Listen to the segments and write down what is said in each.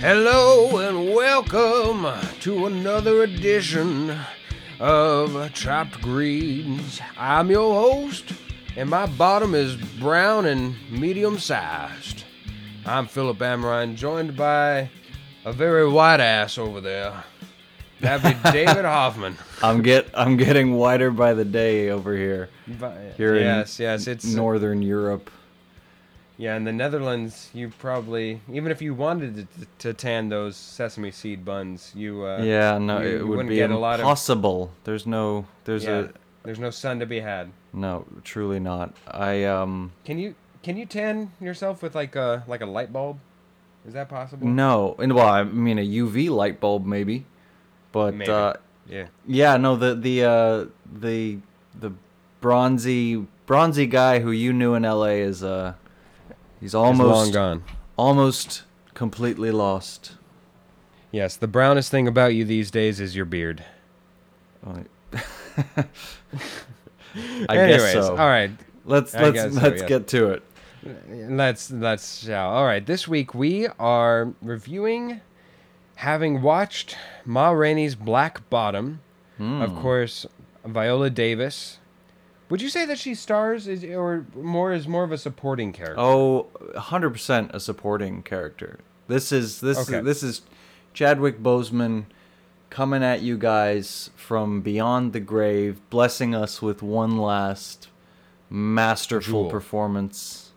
Hello and welcome to another edition of Chopped Greens. I'm your host, and my bottom is brown and medium sized. I'm Philip Amrine, joined by a very white ass over there. That'd be David Hoffman. I'm get I'm getting whiter by the day over here. Here yes, yes, it's Northern Europe. Yeah, in the Netherlands, you probably even if you wanted to, to tan those sesame seed buns, you uh, Yeah, no, you- it would wouldn't be get a lot of impossible. There's no there's yeah, a there's no sun to be had. no, truly not. I um Can you can you tan yourself with like a like a light bulb? Is that possible? no, and well, I mean a UV light bulb maybe. But Maybe. uh Yeah. yeah, no, the the uh the the bronzy bronzy guy who you knew in LA is uh he's It's long almost gone. almost completely lost. Yes, the brownest thing about you these days is your beard. I Anyways, guess so. all right. Let's I let's so, let's yeah. get to it. Let's let's shall. All right, this week we are reviewing having watched Ma Rainey's Black Bottom. Of Hmm. course, Viola Davis. Would you say that she stars is, or more is more of a supporting character? Oh, 100% a supporting character. This is this Okay. this is Chadwick Boseman coming at you guys from beyond the grave, blessing us with one last masterful Jewel. performance.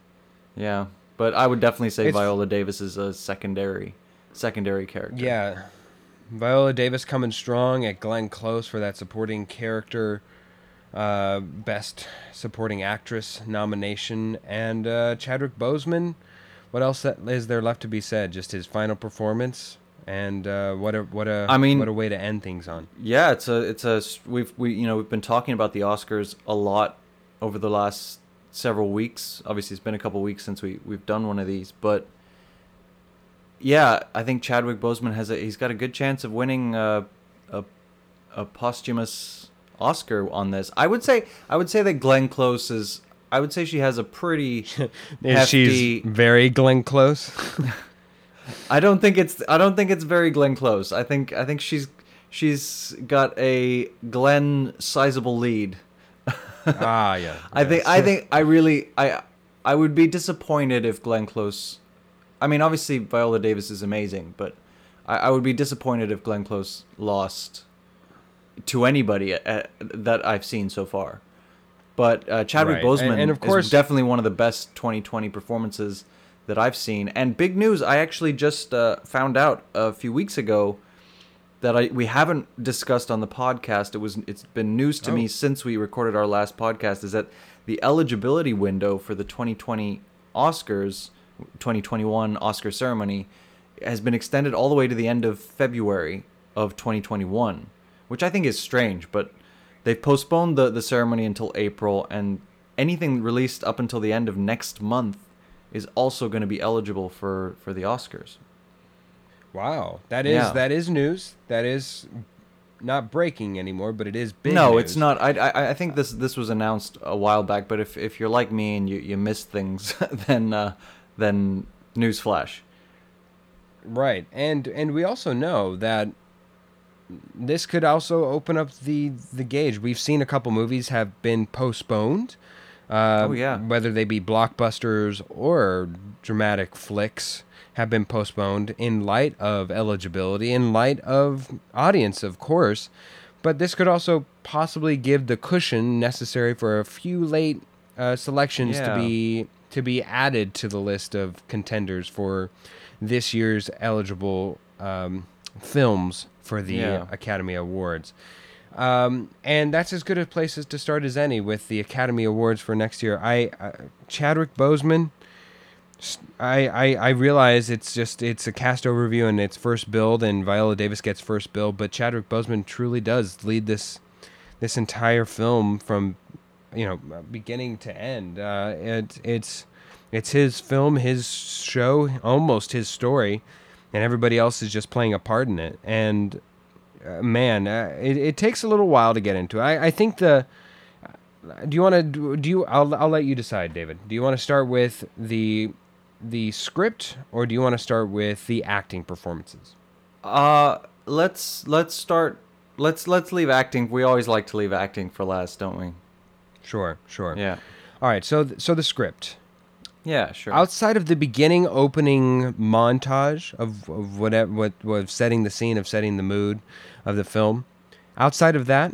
Yeah, but I would definitely say It's- Viola Davis is a secondary secondary character. Yeah. Viola Davis coming strong at Glenn Close for that supporting character, uh, best supporting actress nomination, and uh, Chadwick Boseman. What else that- is there left to be said? Just his final performance, and uh, what a what a I mean- what a way to end things on. Yeah, it's a it's a we've we you know we've been talking about the Oscars a lot over the last several weeks. Obviously, it's been a couple weeks since we we've done one of these, but yeah, I think Chadwick Boseman has a he's got a good chance of winning uh, a a posthumous Oscar on this. I would say I would say that Glenn Close is I would say she has a pretty hefty. She's very Glenn Close. I don't think it's I don't think it's very Glenn Close. I think I think she's she's got a Glenn sizable lead. ah, yeah. I think I think I really I I would be disappointed if Glenn Close. I mean, obviously Viola Davis is amazing, but I, I would be disappointed if Glenn Close lost to anybody uh that I've seen so far. But uh, Chadwick Right, Boseman and- and of course- is definitely one of the best 2020 performances that I've seen. And big news, I actually just uh, found out a few weeks ago that I we haven't discussed on the podcast. It was it's been news to Oh. me since we recorded our last podcast. Is that the eligibility window for the 2020 Oscars, 2021 Oscar ceremony, has been extended all the way to the end of February of 2021, which I think is strange. But they've postponed the the ceremony until April, and anything released up until the end of next month is also going to be eligible for for the Oscars. Wow, that is Yeah. that is news. That is not breaking anymore, but it is big. no, news. it's not. I, I I think this this was announced a while back. But if if you're like me and you you miss things, then uh, then newsflash. Right, and and we also know that this could also open up the the gauge. We've seen a couple movies have been postponed. Uh, Oh, yeah. whether they be blockbusters or dramatic flicks have been postponed in light of eligibility, in light of audience, of course. But this could also possibly give the cushion necessary for a few late uh, selections Yeah. to be to be added to the list of contenders for this year's eligible um, films for the Yeah. Academy Awards. Um, and that's as good a place as to start as any with the Academy Awards for next year. I uh, Chadwick Boseman. I I realize it's just it's a cast overview and it's first build and Viola Davis gets first build, but Chadwick Boseman truly does lead this this entire film from you know beginning to end. Uh, it, it's it's his film, his show, almost his story, and everybody else is just playing a part in it. And uh, man, uh, it, it takes a little while to get into. I I think the. Do you want to do you? I'll I'll let you decide, David. Do you want to start with the the script, or do you want to start with the acting performances? Uh, let's let's start. Let's let's leave acting. We always like to leave acting for last, don't we? Sure, sure. Yeah. All right. So, th- so the script. Yeah, sure. Outside of the beginning opening montage of, of whatever what was setting the scene of setting the mood of the film, outside of that,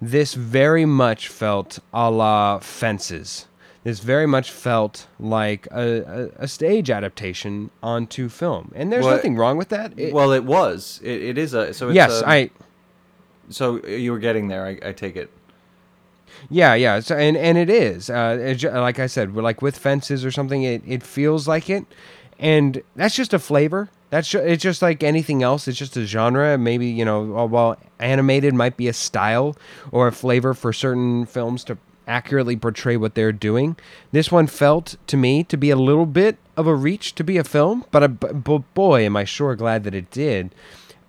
this very much felt a la Fences. This very much felt like a, a, a stage adaptation onto film, and there's Well, nothing wrong with that. It- well, it was. It, it is a. So it's yes, a- I So uh, you were getting there. I, I take it. Yeah, yeah, so, and and it is. Uh, like I said, like with fences or something. It, it feels like it, and that's just a flavor. That's ju- it's just like anything else. It's just a genre. Maybe you know, while- while animated might be a style or a flavor for certain films to accurately portray what they're doing. This one felt to me to be a little bit of a reach to be a film, but, a, but boy, am I sure glad that it did.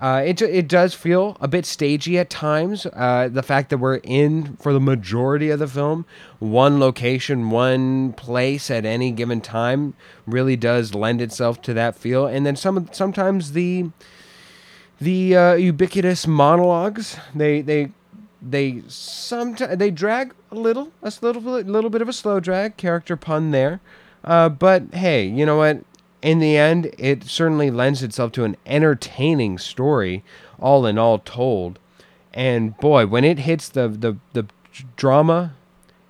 Uh, it it does feel a bit stagey at times. Uh, the fact that we're in for the majority of the film, one location, one place at any given time, really does lend itself to that feel. And then some sometimes the the uh, ubiquitous monologues they they they sometimes they drag a little a little little bit of a slow drag character pun there uh, but hey you know what in the end it certainly lends itself to an entertaining story all in all told. And boy when it hits the the, the drama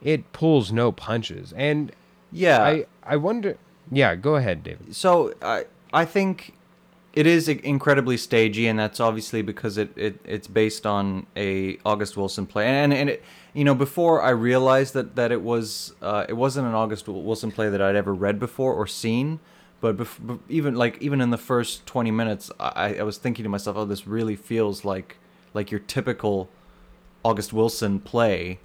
it pulls no punches. And Yeah. i i wonder yeah go ahead david. So I I think it is incredibly stagey, and that's obviously because it, it it's based on a August Wilson play, and and it you know before I realized that that it was uh, it wasn't an August Wilson play that I'd ever read before or seen, but bef- even like even in the first twenty minutes, I, I was thinking to myself, oh, this really feels like like your typical August Wilson play,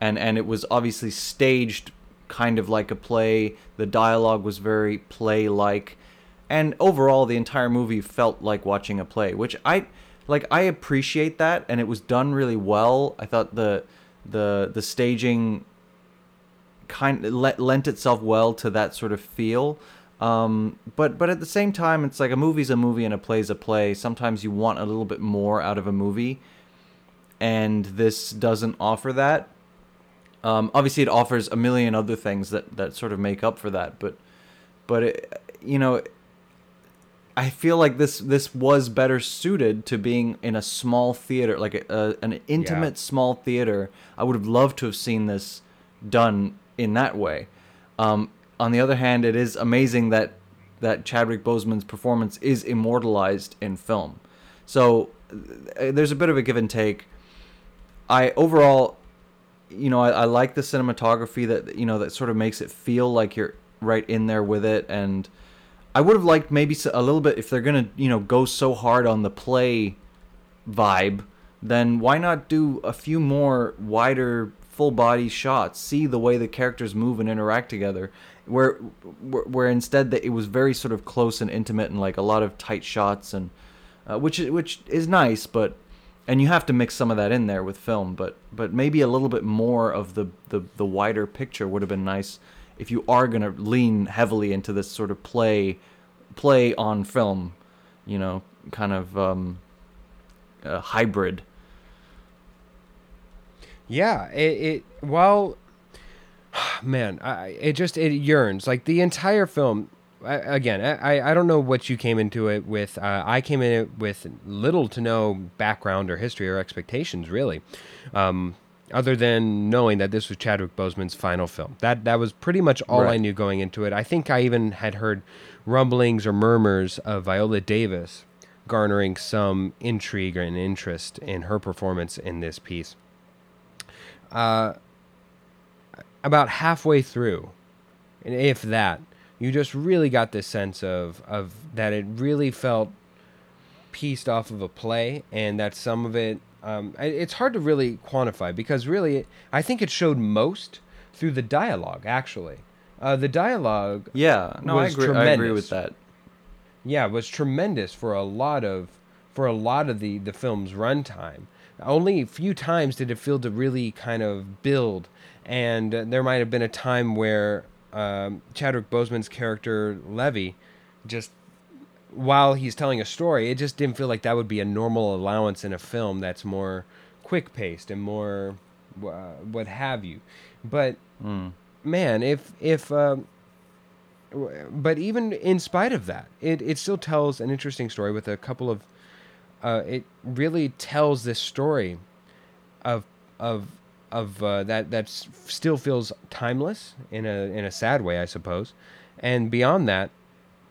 and and it was obviously staged kind of like a play. The dialogue was very play like, and overall the entire movie felt like watching a play, which I like. I appreciate that, and it was done really well. I thought the the the staging kind le- lent itself well to that sort of feel. Um, but but at the same time, it's like a movie's a movie and a play's a play. Sometimes you want a little bit more out of a movie, and this doesn't offer that. Um, obviously, it offers a million other things that, that sort of make up for that. But but it, you know, I feel like this this was better suited to being in a small theater, like a, a, an intimate small theater. I would have loved to have seen this done in that way. Um, on the other hand, it is amazing that that Chadwick Boseman's performance is immortalized in film. So uh, there's a bit of a give and take. I overall, you know, I, I like the cinematography that you know that sort of makes it feel like you're right in there with it, and I would have liked maybe a little bit if they're gonna you know go so hard on the play vibe, then why not do a few more wider full body shots? See the way the characters move and interact together. Where, where, instead that it was very sort of close and intimate and like a lot of tight shots and uh, which is which is nice, but and you have to mix some of that in there with film, but but maybe a little bit more of the the, the wider picture would have been nice if you are gonna lean heavily into this sort of play play on film, you know, kind of um, hybrid. Yeah, it, it well, man, I, it just it yearns like the entire film. I, again, I, I don't know what you came into it with. Uh, I came in it with little to no background or history or expectations, really, um, other than knowing that this was Chadwick Boseman's final film. That that was pretty much all I knew going into it. I think I even had heard rumblings or murmurs of Viola Davis garnering some intrigue and interest in her performance in this piece about halfway through, and if that, you just really got this sense of of that it really felt pieced off of a play, and that some of it. Um, it's hard to really quantify because really, I think it showed most through the dialogue. Actually, uh, the dialogue Yeah, no, I agree. I agree with that. yeah, was tremendous for a lot of for a lot of the the film's runtime. Only a few times did it feel to really kind of build, and uh, there might have been a time where um, Chadwick Boseman's character Levee, just while he's telling a story, it just didn't feel like that would be a normal allowance in a film that's more quick paced and more uh, what have you. But Mm. man, if if um, but even in spite of that, it it still tells an interesting story with a couple of. Uh, it really tells this story of of of uh, that that still feels timeless in a in a sad way, I suppose, and beyond that,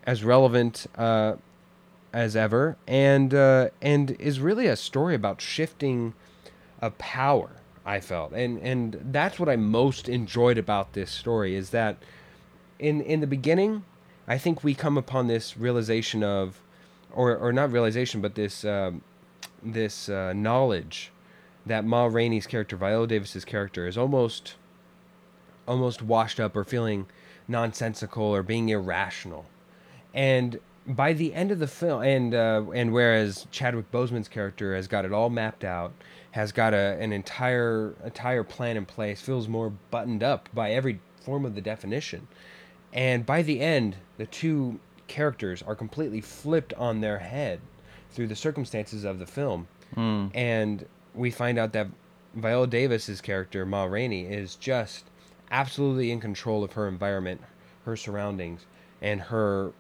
as relevant uh, as ever, and uh, and is really a story about shifting of power. I felt, and and that's what I most enjoyed about this story is that in in the beginning, I think we come upon this realization of, or or not realization, but this um, this uh, knowledge that Ma Rainey's character, Viola Davis's character, is almost almost washed up or feeling nonsensical or being irrational, and by the end of the film, and uh, and whereas Chadwick Boseman's character has got it all mapped out, has got a an entire entire plan in place, feels more buttoned up by every form of the definition, and by the end, the two characters are completely flipped on their head through the circumstances of the film, Mm. and we find out that Viola Davis's character Ma Rainey is just absolutely in control of her environment, her surroundings, and her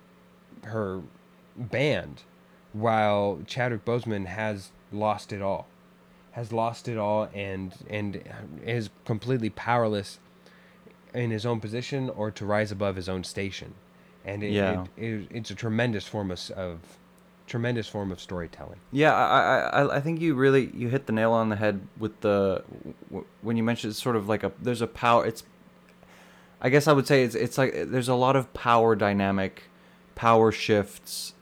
her band, while Chadwick Boseman has lost it all, has lost it all, and and is completely powerless in his own position or to rise above his own station, and it, Yeah. it, it, it's a tremendous form of, of tremendous form of storytelling. Yeah, I, I, I- think you really you hit the nail on the head with the when you mentioned it's sort of like a there's a power. It's I guess I would say it's it's like there's a lot of power dynamic, power shifts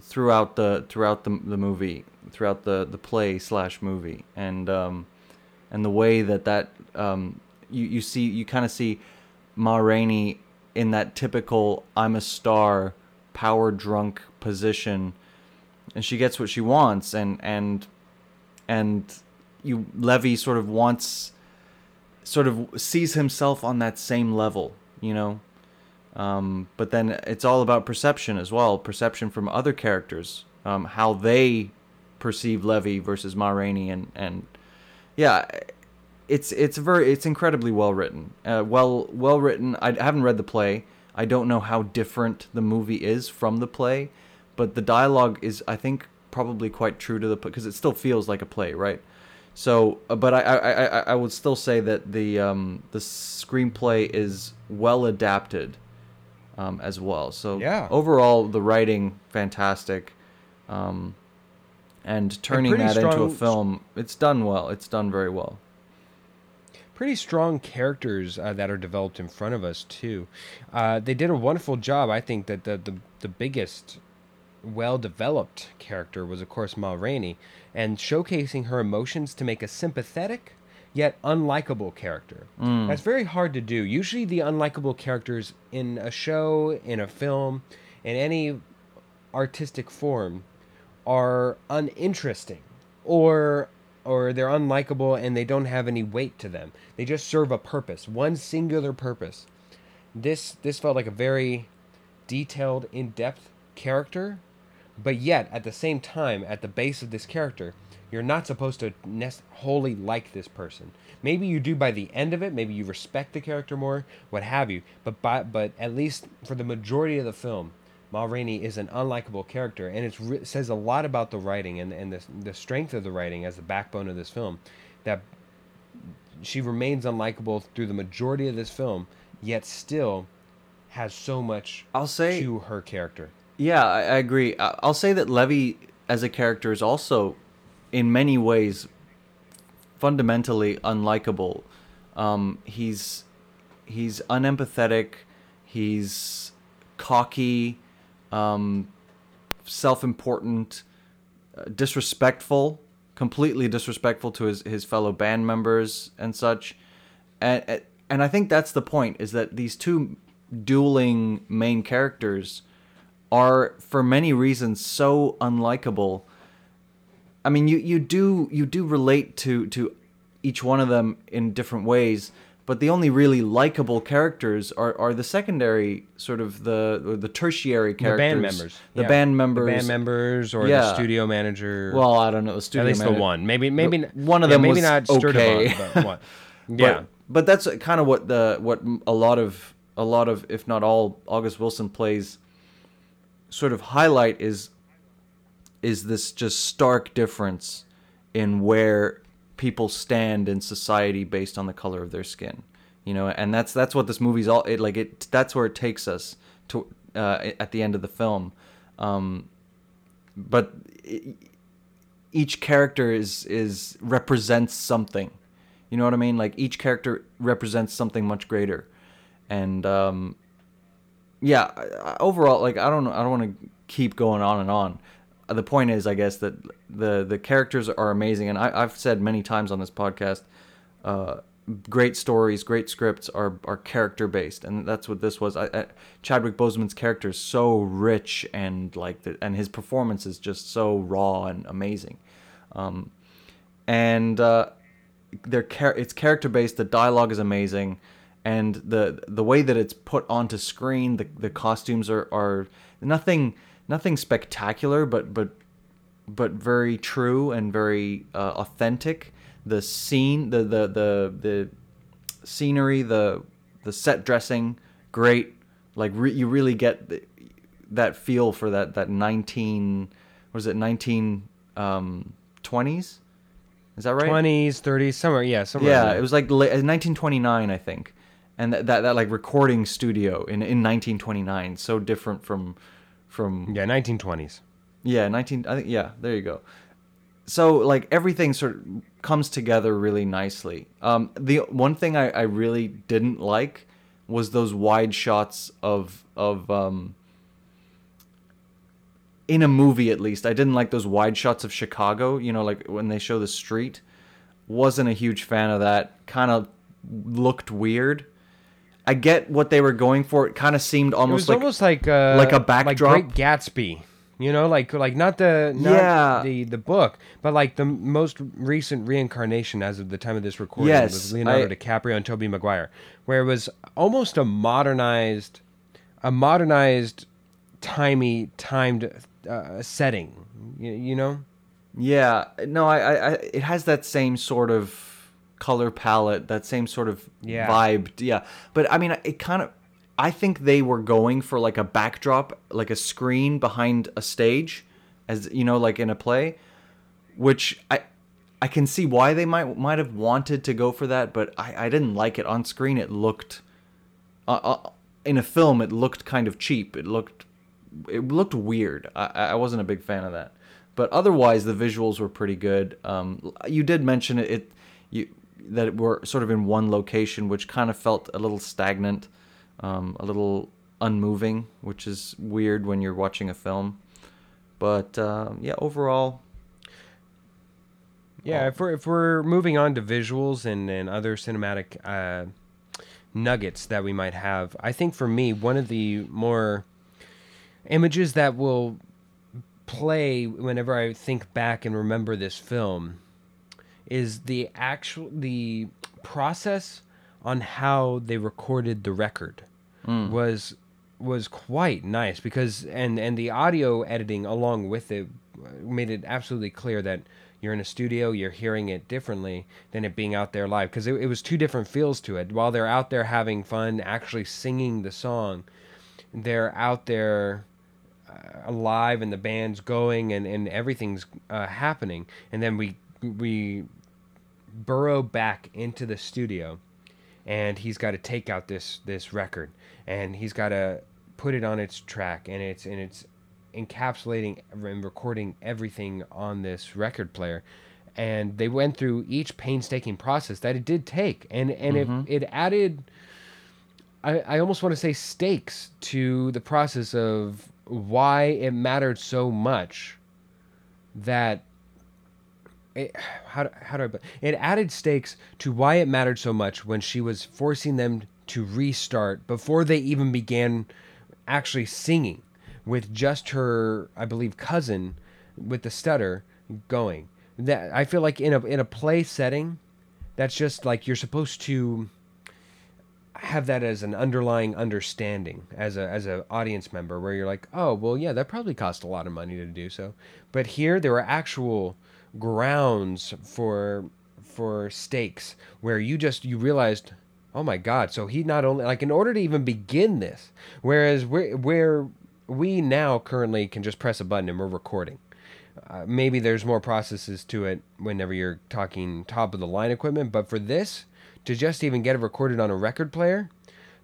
throughout the throughout the the movie, throughout the the play slash movie, and um, and the way that that um, you you see you kind of see Ma Rainey in that typical I'm a star, power drunk position, and she gets what she wants, and and and you Levee sort of wants, sort of sees himself on that same level, you know. Um, but then it's all about perception as well, perception from other characters, um, how they perceive Levee versus Ma Rainey, and and yeah, it's it's very it's incredibly well written, uh, well well written. I haven't read the play. I don't know how different the movie is from the play, but the dialogue is I think probably quite true to the because it still feels like a play, right? So, uh, but I I, I, I- would still say that the um, the screenplay is well adapted um, as well. So Yeah. overall, the writing fantastic, um, and turning that into a film, it's done well. It's done very well. Pretty strong characters uh, that are developed in front of us too. Uh, they did a wonderful job. I think that the the, the biggest well developed character was of course Ma Rainey, and showcasing her emotions to make a sympathetic yet unlikable character. That's very hard to do. Usually the unlikable characters in a show, in a film, in any artistic form are uninteresting or or they're unlikable and they don't have any weight to them. They just serve a purpose, one singular purpose. This this felt like a very detailed, in-depth character, but yet at the same time at the base of this character, you're not supposed to nec- wholly like this person. Maybe you do by the end of it, maybe you respect the character more, what have you. But by, but at least for the majority of the film, Ma Rainey is an unlikable character, and it re- says a lot about the writing and and the the strength of the writing as the backbone of this film. That she remains unlikable through the majority of this film, yet still has so much I'll say to her character. Yeah, I, I agree. I'll say that Levee as a character is also, in many ways, fundamentally unlikable. Um, he's he's unempathetic. He's cocky, um, self-important, uh, disrespectful, completely disrespectful to his, his fellow band members and such. And and I think that's the point is that these two dueling main characters are for many reasons so unlikable. I mean, you, you do you do relate to to each one of them in different ways, but the only really likable characters are, are the secondary sort of the or the tertiary characters. The band members. the Yeah. band members. The band members or Yeah. the studio manager. well i don't know the studio at least the manager- one. Maybe maybe The- one of yeah, them maybe was not okay. Sturtevant, but one. But, Yeah. but that's kind of what the what a lot of a lot of if not all August Wilson plays sort of highlight is is this just stark difference in where people stand in society based on the color of their skin. You know, and that's that's what this movie's all it like it that's where it takes us to uh, at the end of the film. Um, but i each character is is represents something. You know what I mean? Like each character represents something much greater, and um, yeah, overall, like I don't I don't want to keep going on and on. The point is, I guess that the the characters are amazing, and I, I've said many times on this podcast, uh, great stories, great scripts are are character based, and that's what this was. I, I, Chadwick Boseman's character is so rich and like the, and his performance is just so raw and amazing, um, and uh, their char- it's character based. The dialogue is amazing, and the the way that it's put onto screen, the the costumes are are nothing nothing spectacular, but but but very true and very uh, authentic. The scene, the the the the scenery, the the set dressing, great. Like re- you really get the, that feel for that that nineteen, what is it nineteen um, twenties? Is that right? 20s, 30s, somewhere. Yeah, somewhere. Yeah, it was like la- 1929, I think, and that, that that like recording studio in in 1929, so different from from Yeah, 1920s. yeah 19. I think yeah, there you go. So like everything sort of comes together really nicely. Um, the one thing I, I really didn't like was those wide shots of of um, in a movie at least. I didn't like those wide shots of Chicago. You know, like when they show the street. Wasn't a huge fan of that. Kind of looked weird. I get what they were going for. It kind of seemed almost was like almost like uh, like a backdrop, like. Great Gatsby. You know, like like not the not Yeah. the the book, but like the most recent reincarnation as of the time of this recording Yes, with Leonardo I- DiCaprio and Tobey Maguire, where it was almost a modernized, a modernized, timey timed uh, setting. You, you know. Yeah, no, I, I, it has that same sort of color palette, that same sort of Yeah. vibe. Yeah, but I mean, it kind of, I think they were going for like a backdrop, like a screen behind a stage, as you know, like in a play, which I, I can see why they might might have wanted to go for that, but I, I didn't like it on screen. It looked, uh, uh, in a film, it looked kind of cheap. It looked, it looked weird. I, I wasn't a big fan of that but otherwise the visuals were pretty good. Um, you did mention it, it you that we're sort of in one location, which kind of felt a little stagnant, um, a little unmoving, which is weird when you're watching a film. But um, yeah, overall, Yeah, Oh. if we're if we're moving on to visuals and and other cinematic uh, nuggets that we might have, I think for me one of the more images that will play whenever I think back and remember this film is the actual the process on how they recorded the record was was quite nice because and and the audio editing along with it made it absolutely clear that you're in a studio you're hearing it differently than it being out there live. Because it, it was two different feels to it. While they're out there having fun actually singing the song they're out there uh, alive and the band's going and, and everything's uh, happening. And then we we burrow back into the studio and he's got to take out this this record. And he's got to put it on its track and it's and it's encapsulating and recording everything on this record player. And they went through each painstaking process that it did take and and it, mm-hmm. it added I, I almost want to say stakes to the process of why it mattered so much that it, how, how do I put it added stakes to why it mattered so much when she was forcing them to restart before they even began actually singing with just her I believe cousin with the stutter going. That I feel like in a in a play setting that's just like you're supposed to have that as an underlying understanding as a as a audience member where you're like oh well yeah that probably cost a lot of money to do so. But here there were actual grounds for for stakes where you just you realized oh my god so he not only like in order to even begin this whereas where where we now currently can just press a button and we're recording. Uh, maybe there's more processes to it whenever you're talking top of the line equipment but for this to just even get it recorded on a record player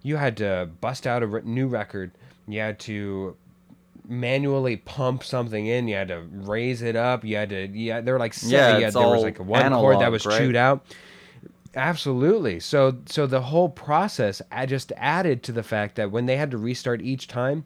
you had to bust out a re- new record. You had to manually pump something in you had to raise it up you had to yeah there were like seven, Yeah, there was like one chord that was right? chewed out Absolutely. So so the whole process I just added to the fact that when they had to restart each time,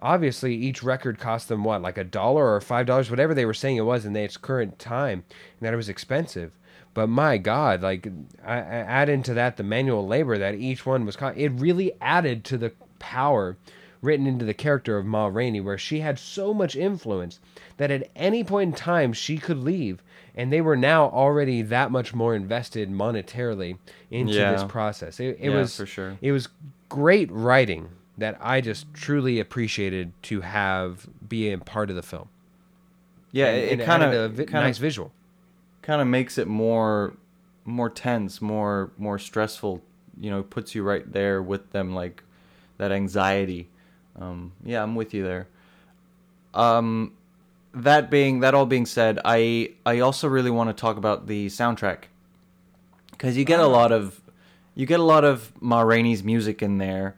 obviously each record cost them what, like a dollar or five dollars, whatever they were saying it was in its current time, and that it was expensive. But my God, like I, I add into that the manual labor that each one was. Co- it really added to the power written into the character of Ma Rainey, where she had so much influence that at any point in time she could leave, and they were now already that much more invested monetarily into Yeah. this process. It, it Yeah, was for sure. It was great writing that I just truly appreciated to have be a part of the film. Yeah, And- it, and kind added a of vi- kinda, nice visual. kind of makes it more more tense, more more stressful. You know, puts you right there with them, like that anxiety. Um, yeah, I'm with you there. Um, that being that all being said, I I also really want to talk about the soundtrack because you get a lot of you get a lot of Ma Rainey's music in there,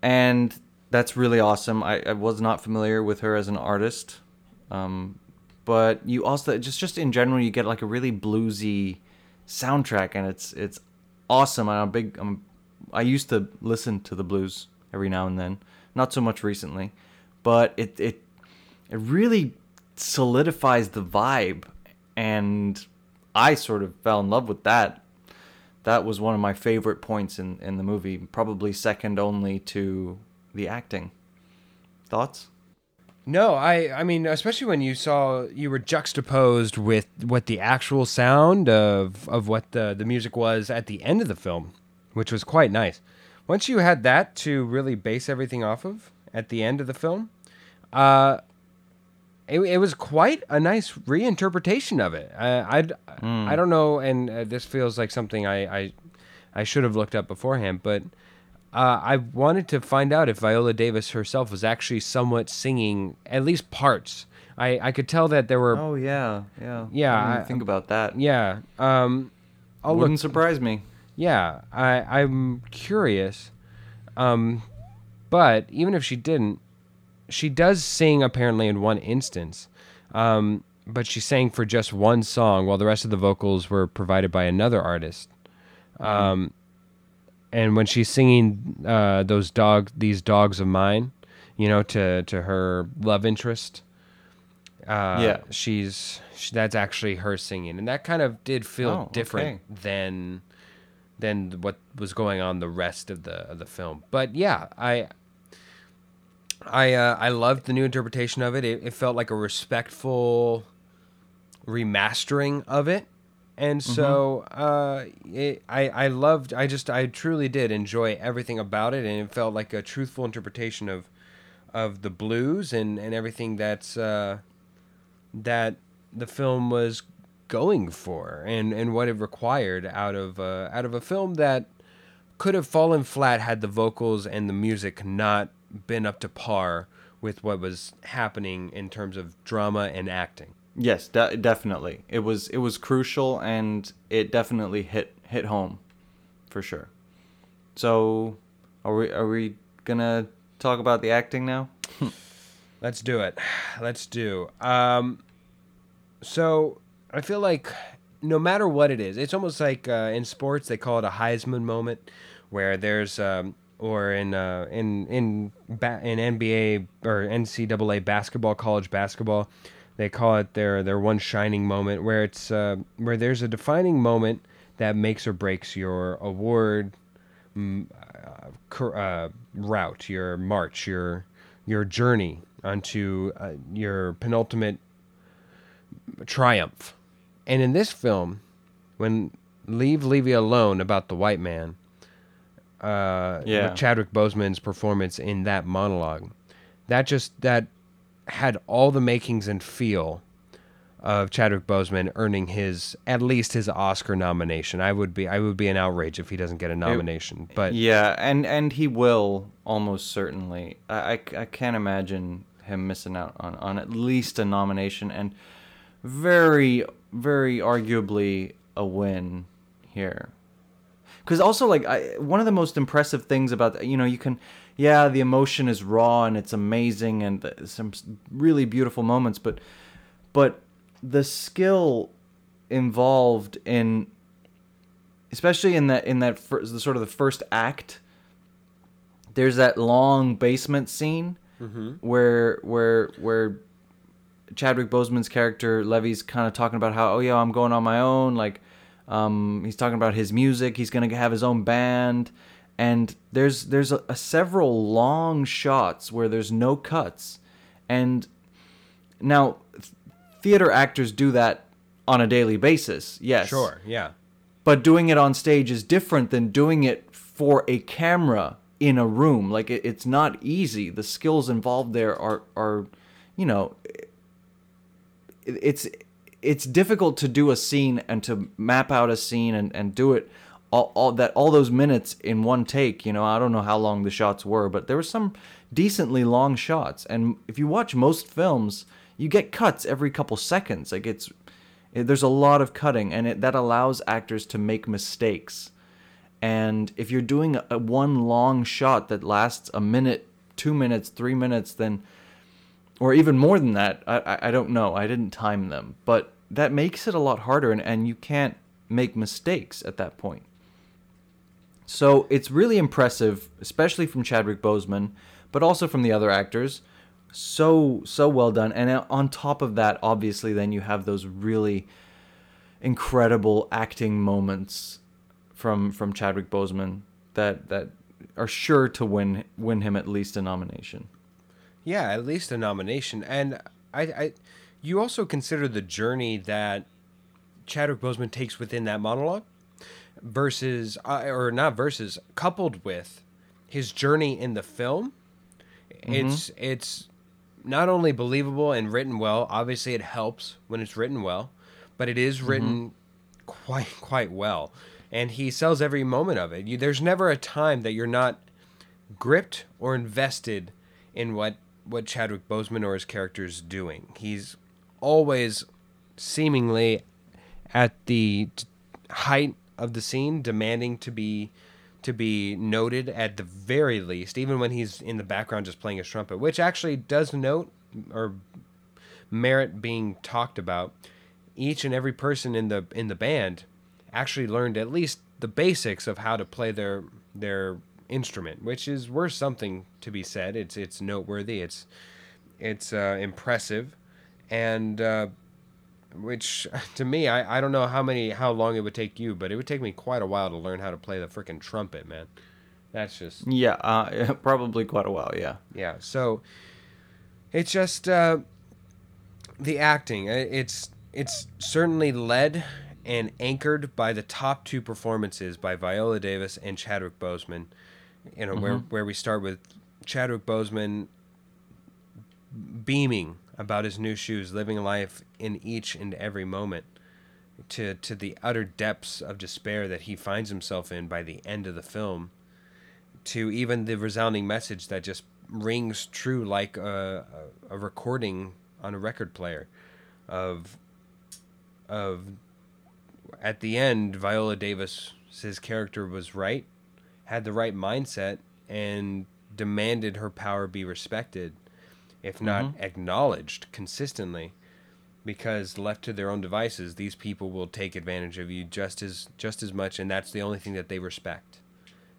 and that's really awesome. I, I was not familiar with her as an artist, um, but you also just just in general you get like a really bluesy soundtrack, and it's it's awesome. I'm a big I'm, I used to listen to the blues every now and then, not so much recently, but it it it really solidifies the vibe, and I sort of fell in love with that that was one of my favorite points in, in the movie, probably second only to the acting. Thoughts? No, I I mean, especially when you saw you were juxtaposed with what the actual sound of of what the the music was at the end of the film, which was quite nice. Once you had that to really base everything off of at the end of the film, uh, it, it was quite a nice reinterpretation of it. I I'd, I don't know, and uh, this feels like something I I, I should have looked up beforehand, but uh, I wanted to find out if Viola Davis herself was actually somewhat singing at least parts. I, I could tell that there were Oh yeah, yeah. Yeah, I I- think about that. yeah um I'll Wouldn't look surprise me. Yeah I I'm curious um but even if she didn't she does sing apparently in one instance um but she sang for just one song while the rest of the vocals were provided by another artist um and when she's singing uh those dog these dogs of mine you know to to her love interest uh Yeah. she's she, that's actually her singing and that kind of did feel Oh, different okay. than than what was going on the rest of the of the film. But yeah i i uh, i loved the new interpretation of it. it it felt like a respectful remastering of it. And so uh it, i i loved i just i truly did enjoy everything about it. And it felt like a truthful interpretation of of the blues and and everything that's uh that the film was going for and and what it required out of uh, out of a film that could have fallen flat had the vocals and the music not been up to par with what was happening in terms of drama and acting. Yes, de- definitely. It was it was crucial and it definitely hit hit home, for sure. So, are we are we gonna talk about the acting now? Let's do it. Let's do. Um, so I feel like no matter what it is, it's almost like uh, in sports they call it a Heisman moment, where there's um, or in uh, in in ba- in NBA or NCAA basketball, college basketball, they call it their their one shining moment, where it's uh, where there's a defining moment that makes or breaks your award mm, uh, uh, route, your march, your your journey onto uh, your penultimate triumph. And in this film, when Leave Levee alone about the white man, uh, Yeah. Chadwick Boseman's performance in that monologue. That just that had all the makings and feel of Chadwick Boseman earning his at least his Oscar nomination. I would be I would be an outrage if he doesn't get a nomination. but yeah, and and he will almost certainly. I, I, I can't imagine him missing out on, on at least a nomination and very very arguably a win here. Because also like I, one of the most impressive things about you know you can yeah the emotion is raw and it's amazing and th- some really beautiful moments but but the skill involved in especially in that in that fir- the sort of the first act there's that long basement scene mm-hmm. where where where Chadwick Boseman's character Levee's kind of talking about how oh yeah I'm going on my own like um, he's talking about his music he's gonna have his own band. And there's there's a, a several long shots where there's no cuts. And now th- theater actors do that on a daily basis yes. Sure, yeah. but doing it on stage is different than doing it for a camera in a room. Like it, it's not easy. The skills involved there are are you know it's it's difficult to do a scene and to map out a scene and, and do it all, all that all those minutes in one take you know? I don't know how long the shots were but there were some decently long shots. And if you watch most films you get cuts every couple seconds. Like it's it- there's a lot of cutting and it, that allows actors to make mistakes. And if you're doing a, a one long shot that lasts a minute two minutes three minutes then or even more than that I, I- don't know. I didn't time them. But that makes it a lot harder and, and you can't make mistakes at that point. So it's really impressive especially from chadwick boseman but also from the other actors. So so well done. And uh, on top of that obviously then you have those really incredible acting moments from from Chadwick Boseman that that are sure to win win him at least a nomination. Yeah, at least a nomination. And I, I you also consider the journey that Chadwick Boseman takes within that monologue versus uh, or not versus coupled with his journey in the film. It's it's not only believable and written well, obviously it helps when it's written well, but it is written quite quite well. And he sells every moment of it. You, there's never a time that you're not gripped or invested in what what Chadwick Boseman or his character is doing. He's always seemingly at the height of the scene, demanding to be to be noted at the very least, even when he's in the background just playing his trumpet, which actually does note or merit being talked about. Each and every person in the in the band actually learned at least the basics of how to play their their instrument, which is worth something to be said. It's it's noteworthy. It's it's uh, impressive, and uh, which to me, I, I don't know how many how long it would take you, but it would take me quite a while to learn how to play the freaking trumpet, man. That's just Yeah, uh, probably quite a while. Yeah. yeah. So it's just uh, the acting. It's it's certainly led and anchored by the top two performances by Viola Davis and Chadwick Boseman. You know where mm-hmm. where we start with Chadwick Boseman beaming about his new shoes, living life in each and every moment. To, to the utter depths of despair that he finds himself in by the end of the film, to even the resounding message that just rings true like a, a, a recording on a record player of of at the end Viola Davis his character was right had the right mindset and demanded her power be respected if not acknowledged consistently because left to their own devices these people will take advantage of you just as just as much and that's the only thing that they respect.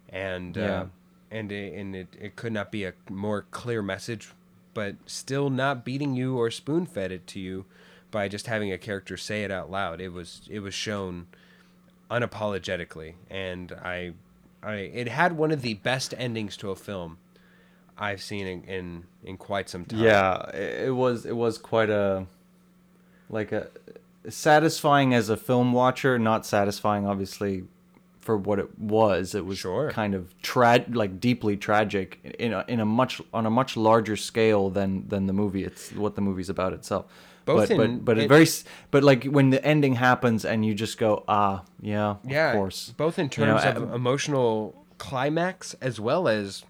And Yeah. uh, and it, and it, it could not be a more clear message but still not beating you or spoon fed it to you by just having a character say it out loud. It was it was shown unapologetically and i i it had one of the best endings to a film i've seen in in, in quite some time Yeah, it was it was quite a like a satisfying as a film watcher, not satisfying obviously for what it was. It was Sure. kind of tra- like deeply tragic in a, in a much on a much larger scale than than the movie. It's what the movie's about itself. Both but in- but but it- very but like when the ending happens and you just go ah yeah yeah, of course both in You know, terms of uh, emotional climax as well as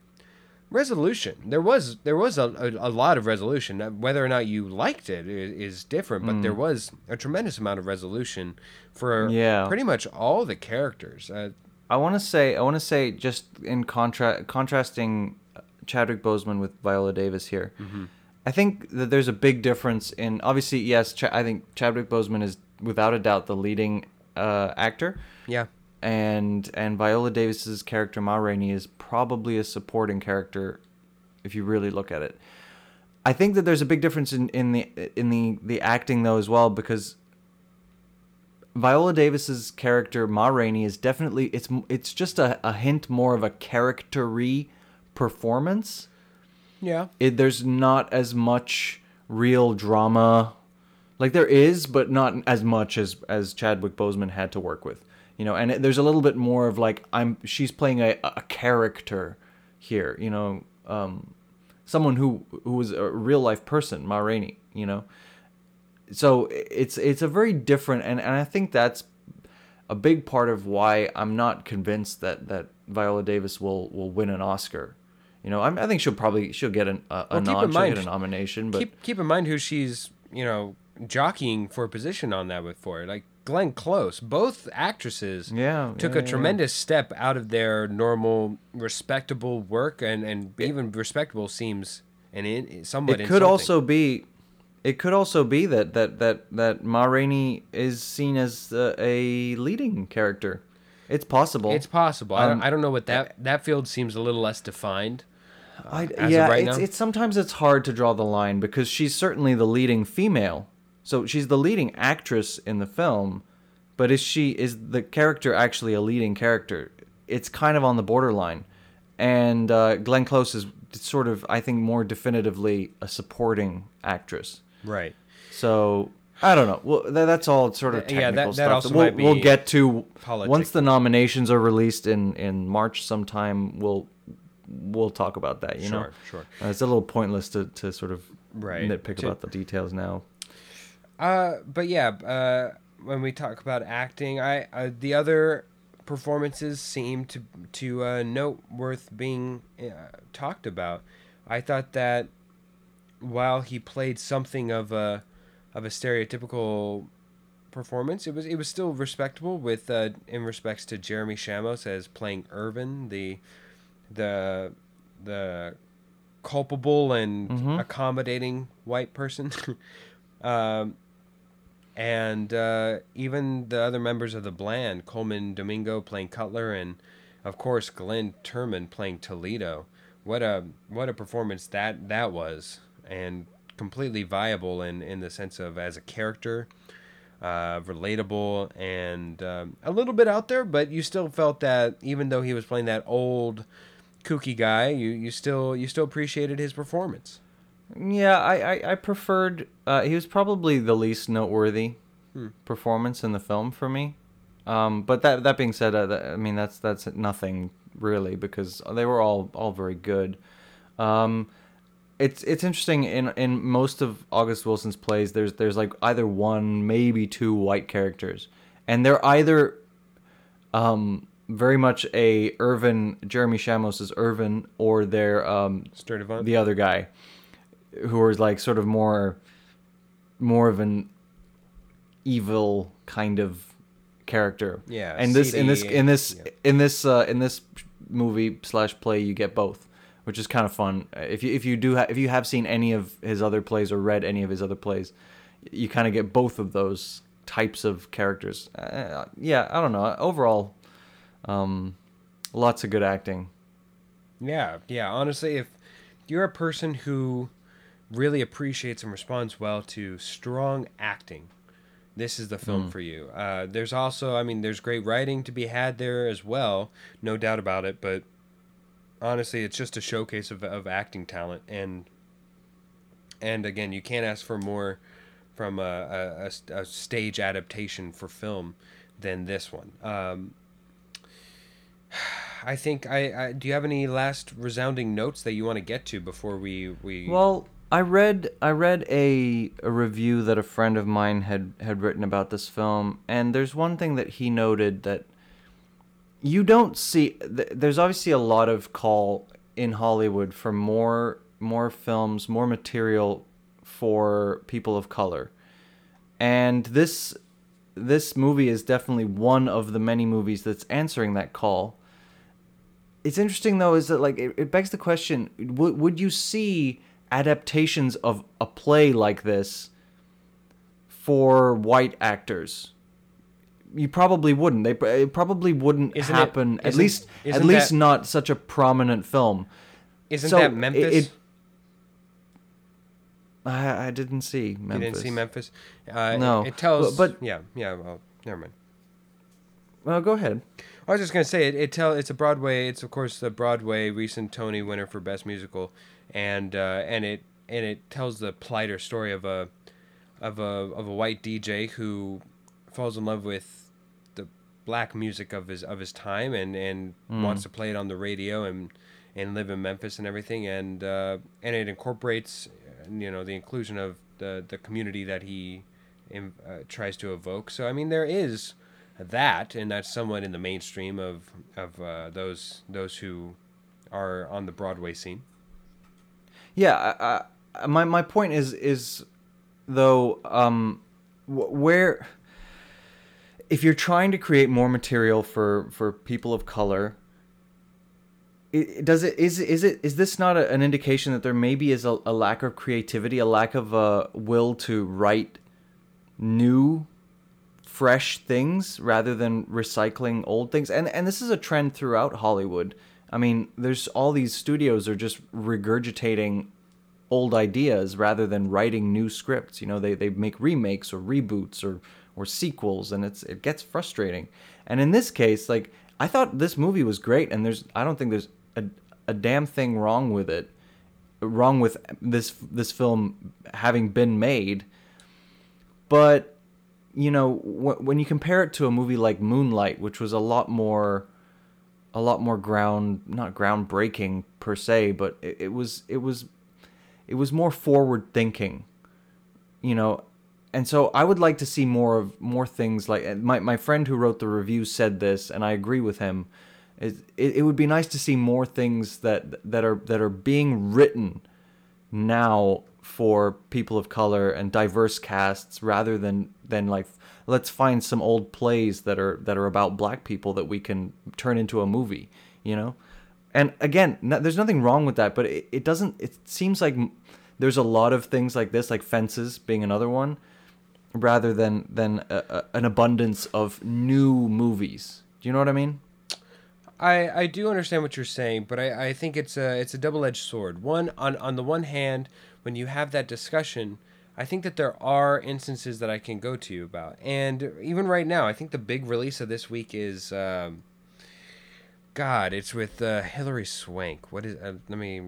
resolution. There was there was a, a, a lot of resolution. Whether or not you liked it is, is different, but Hmm. there was a tremendous amount of resolution for Yeah. pretty much all the characters. Uh, I want to say I want to say just in contra- contrasting Chadwick Boseman with Viola Davis here. Mm-hmm. I think that there's a big difference in obviously yes Ch- I think Chadwick Boseman is without a doubt the leading uh, actor yeah, and and Viola Davis's character Ma Rainey is probably a supporting character if you really look at it. I think that there's a big difference in, in the in the the acting though as well because Viola Davis's character Ma Rainey is definitely it's it's just a, a hint more of a charactery performance. Yeah, It, there's not as much real drama. Like there is but not as much as as Chadwick Boseman had to work with you know? And it, there's a little bit more of like I'm she's playing a, a character here you know? Um someone who who was a real life person Ma Rainey you know? So it's it's a very different and, and I think that's a big part of why I'm not convinced that that Viola Davis will will win an Oscar. You know, I'm, I think she'll probably she'll get an, a, a Well, keep nod, in she'll mind- get a nomination, but keep keep in mind who she's you know jockeying for a position on that with for like Glenn Close. Both actresses Yeah, took yeah, a yeah. tremendous step out of their normal respectable work and and even respectable seems and in, somewhat it could insulting. also be it could also be that that that that Ma Rainey is seen as uh, a leading character. It's possible. It's possible. I, don't, Um, I don't know what that that field seems a little less defined. I, yeah, right it's, now? it's sometimes it's hard to draw the line because she's certainly the leading female. So she's the leading actress in the film, but is she is the character actually a leading character? It's kind of on the borderline, and uh, Glenn Close is sort of I think more definitively a supporting actress. Right. So I don't know. Well, tha- that's all sort of Th- yeah, technical that- that stuff. also we'll, might be we'll get to once the nominations are released in in March sometime. We'll we'll talk about that. You know, Sure, sure. Uh, it's a little pointless to, to sort of Right. nitpick To- about the details now. Uh, but yeah, uh, when we talk about acting, I uh, the other performances seem to to uh, note worth being uh, talked about. I thought that while he played something of a of a stereotypical performance, it was it was still respectable with uh, in respects to Jeremy Shamos as playing Irvin, the the the culpable and Mhm. accommodating white person. um, and uh, even the other members of the Bland, Colman Domingo playing Cutler, and of course Glenn Turman playing Toledo. What a what a performance that that was, and completely viable in in the sense of as a character, uh, relatable and um, a little bit out there, but you still felt that even though he was playing that old kooky guy, you you still you still appreciated his performance. Yeah, I I, I preferred. Uh, he was probably the least noteworthy Hmm. performance in the film for me. Um, but that that being said, uh, that, I mean that's that's nothing really because they were all all very good. Um, it's it's interesting in in most of August Wilson's plays. There's there's like either one maybe two white characters, and they're either um, very much a Irvin Jeremy Shamos is Irvin or they're um, Sturdivant. the other guy who was like sort of more more of an evil kind of character Yeah, and this in this in this yeah. in this uh in this movie slash play you get both which is kind of fun if you if you do ha- if you have seen any of his other plays or read any of his other plays you kind of get both of those types of characters uh, yeah i don't know overall um lots of good acting Yeah, yeah. Honestly, if you're a person who really appreciates and responds well to strong acting, this is the film for you. Uh, there's also, I mean, there's great writing to be had there as well, no doubt about it. But honestly, it's just a showcase of, of acting talent, and and again, you can't ask for more from a, a, a- a stage adaptation for film than this one. Um, I think I, I do. You have any last resounding notes that you want to get to before we we? Well, I read I read a, a review that a friend of mine had had written about this film, and there's one thing that he noted that you don't see. Th- there's obviously a lot of call in Hollywood for more more films, more material for people of color, and this this movie is definitely one of the many movies that's answering that call. It's interesting though, is that like it, it begs the question: would would you see adaptations of a play like this for white actors? You probably wouldn't. They it probably wouldn't Isn't it- happen. at least, at least that- not such a prominent film. isn't so that Memphis? it- I, I didn't see Memphis. you didn't see Memphis? Uh, No, It, it tells. but- yeah, yeah. Well, never mind. Well, go ahead. I was just gonna say it. It tell it's a Broadway. It's of course the Broadway recent Tony winner for best musical, and uh, and it and it tells the plight or story of a of a of a white DJ who falls in love with the black music of his of his time and and wants to play it on the radio and and live in Memphis and everything and uh, and it incorporates uh, you know the inclusion of the the community that he in, uh, tries to evoke. So I mean there is that and that's somewhat in the mainstream of of uh, those those who are on the Broadway scene. Yeah, I, I, my my point is is though um wh- where if you're trying to create more material for for people of color does it is is it is this not a, an indication that there maybe is a, a lack of creativity a lack of uh, will to write new fresh things rather than recycling old things. And and this is a trend throughout hollywood. I mean there's all these studios are just regurgitating old ideas rather than writing new scripts. You know they, they make remakes or reboots or or sequels and it's it gets frustrating. And in this case like i thought this movie was great and there's i don't think there's a, a damn thing wrong with it wrong with this this film having been made. But you know wh- when you compare it to a movie like Moonlight which was a lot more a lot more ground not groundbreaking per se but it, it was it was it was more forward thinking you know? And so I would like to see more of more things like my my friend who wrote the review said this and I agree with him it, it, it would be nice to see more things that that are that are being written now for people of color and diverse casts rather than than like let's find some old plays that are that are about black people that we can turn into a movie you know? And again no, there's nothing wrong with that but it, it doesn't it seems like there's a lot of things like this like fences being another one rather than than a, a, an abundance of new movies. Do you know what i mean? I, I do understand what you're saying, but I, I think it's a it's a double edged sword. One on on the one hand, when you have that discussion, I think that there are instances that I can go to you about, and even right now, I think the big release of this week is, um, God, it's with uh, Hilary Swank. What is? Uh, let me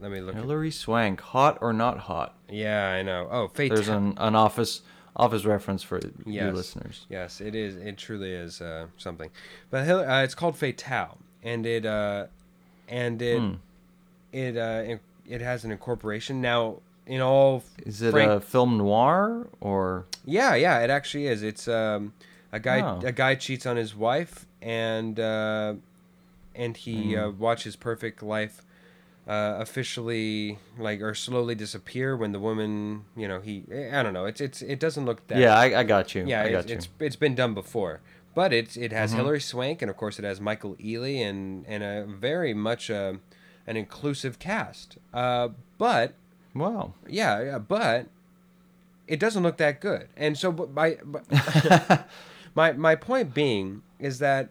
let me look. at- Hilary Swank, hot or not hot? yeah, I know. Oh, Fate. There's an, an office office reference for you listeners. Yes, it is. It truly is uh, something. But uh, it's called Fatale, and it uh, and it Hmm. it uh, it has an incorporation now. In all, Is it frank- a film noir or yeah, yeah, it actually is. It's um, a guy Oh. a guy cheats on his wife, and uh, and he Hmm. uh, watches Perfect Life. Uh, officially like or slowly disappear when the woman you know he I don't know it's it's it doesn't look that yeah? I, I got you. yeah, I got it's, you. it's it's been done before, but it's it has Mm-hmm. Hilary Swank and of course it has Michael Ealy and and a very much uh, an inclusive cast. Uh, but wow. yeah, yeah, but it doesn't look that good. And so, but my but my my point being is that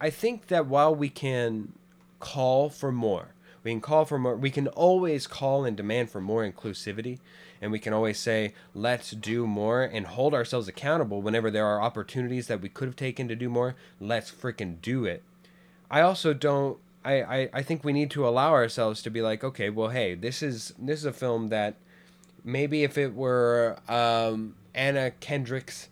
I think that while we can call for more, we can call for more. We can always call and demand for more inclusivity, and we can always say, "Let's do more," and hold ourselves accountable whenever there are opportunities that we could have taken to do more. Let's freaking do it. I also don't. I, I, I think we need to allow ourselves to be like, okay, well, hey, this is this is a film that maybe if it were um, Anna Kendricks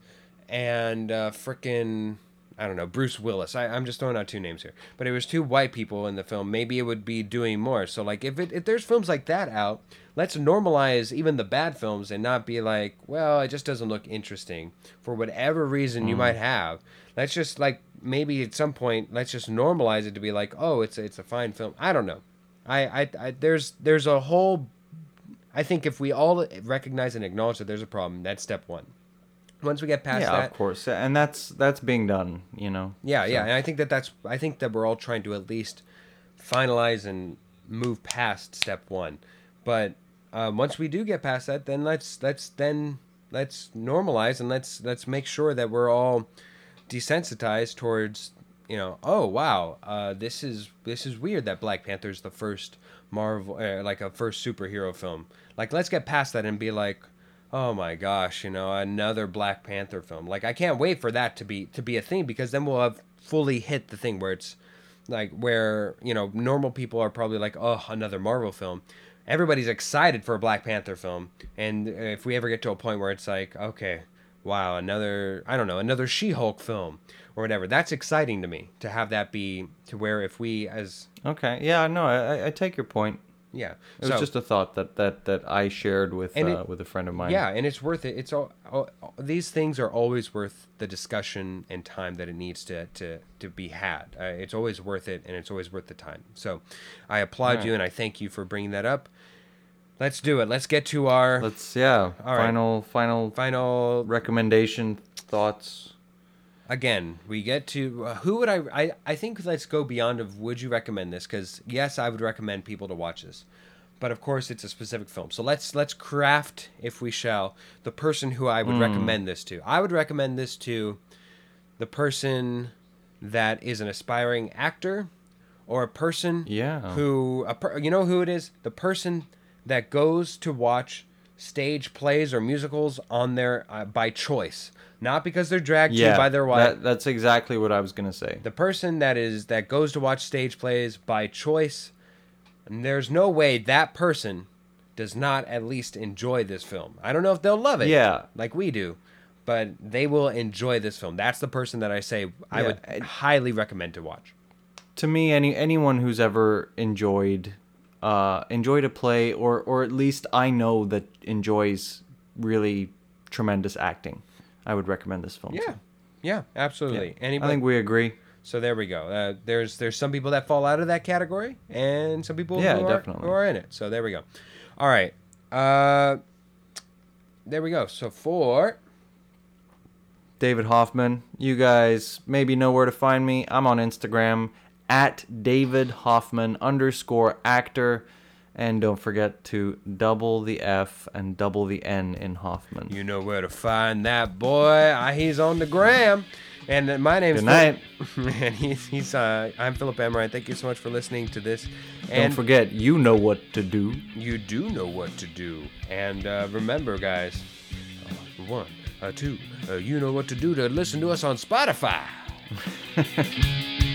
and uh, frickin' I don't know, Bruce Willis. I, I'm just throwing out two names here, but it was two white people in the film. Maybe it would be doing more. So like, if it if there's films like that out, let's normalize even the bad films and not be like, well, it just doesn't look interesting for whatever reason you might have. Let's just like maybe at some point let's just normalize it to be like, oh, it's it's a fine film. I don't know. I I, I there's there's a whole. I think if we all recognize and acknowledge that there's a problem, that's step one. Once we get past yeah, that, of course, and that's that's being done. You know. yeah, yeah, and I think that that's I think that we're all trying to at least finalize and move past step one. But um, once we do get past that, then let's let's then let's normalize and let's let's make sure that we're all desensitized towards you know oh wow uh, this is this is weird that Black Panther is the first Marvel uh, like a first superhero film. Like let's get past that and be like oh my gosh, you know, another Black Panther film. Like I can't wait for that to be to be a thing because then we'll have fully hit the thing where it's like where, you know, normal people are probably like, "Oh, another Marvel film." Everybody's excited for a Black Panther film, and if we ever get to a point where it's like, "Okay, wow, another I don't know, another She-Hulk film or whatever." That's exciting to me to have that be to where if we as Okay. Yeah. No, I, I- I take your point. yeah. It was just a thought that that that I shared with uh, it- with a friend of mine. Yeah, and it's worth it. It's all, all these things are always worth the discussion and time that it needs to to to be had. Uh, it's always worth it, and it's always worth the time. So, I applaud Right. you and I thank you for bringing that up. Let's do it. Let's get to our Let's yeah. All right. final final final. recommendation thoughts. Again, we get to uh, who would I, I? I think let's go beyond of would you recommend this? Because yes, I would recommend people to watch this, but of course it's a specific film. So let's let's craft, if we shall, the person who I would recommend this to. I would recommend this to the person that is an aspiring actor or a person Yeah. who a per, you know who it is the person that goes to watch stage plays or musicals on their uh, by choice not because they're dragged Yeah. to by their wife That, that's exactly what I was gonna say. the person that is that goes to watch stage plays by choice and there's no way that person does not at least enjoy this film i don't know if they'll love it Yeah. like we do but they will enjoy this film that's the person that i say i Yeah, would highly recommend to watch to me, any anyone who's ever enjoyed uh, enjoyed a play, or or at least I know that enjoys really tremendous acting, I would recommend this film. yeah to. yeah absolutely anybody I think we agree. So there we go. Uh, there's there's some people that fall out of that category, and some people Yeah, who, are, who are in it. So there we go. All right. Uh, there we go. So for David Hoffmann. You guys maybe know where to find me. I'm on Instagram at David Hoffmann underscore actor. And don't forget to double the F and double the N in Hoffmann. you know where to find that boy. Uh, he's on the gram. And uh, my name's Good night. Phil- and he's he's uh, I'm Philip Emmerine. Thank you so much for listening to this. Don't And forget, you know what to do. you do know what to do. And uh, remember, guys, uh, one, uh, two, uh, you know what to do to listen to us on Spotify.